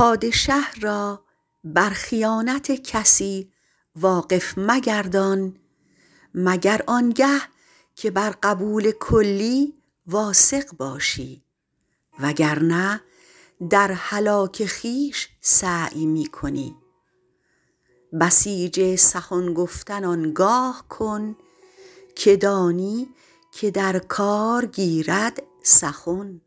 پادشه را بر خیانت کسی واقف مگردان مگر آنگه که بر قبول کلی واثق باشی وگرنه در هلاک خویش سعی می کنی. بسیج سخن گفتن آنگاه کن که دانی که در کار گیرد سخن.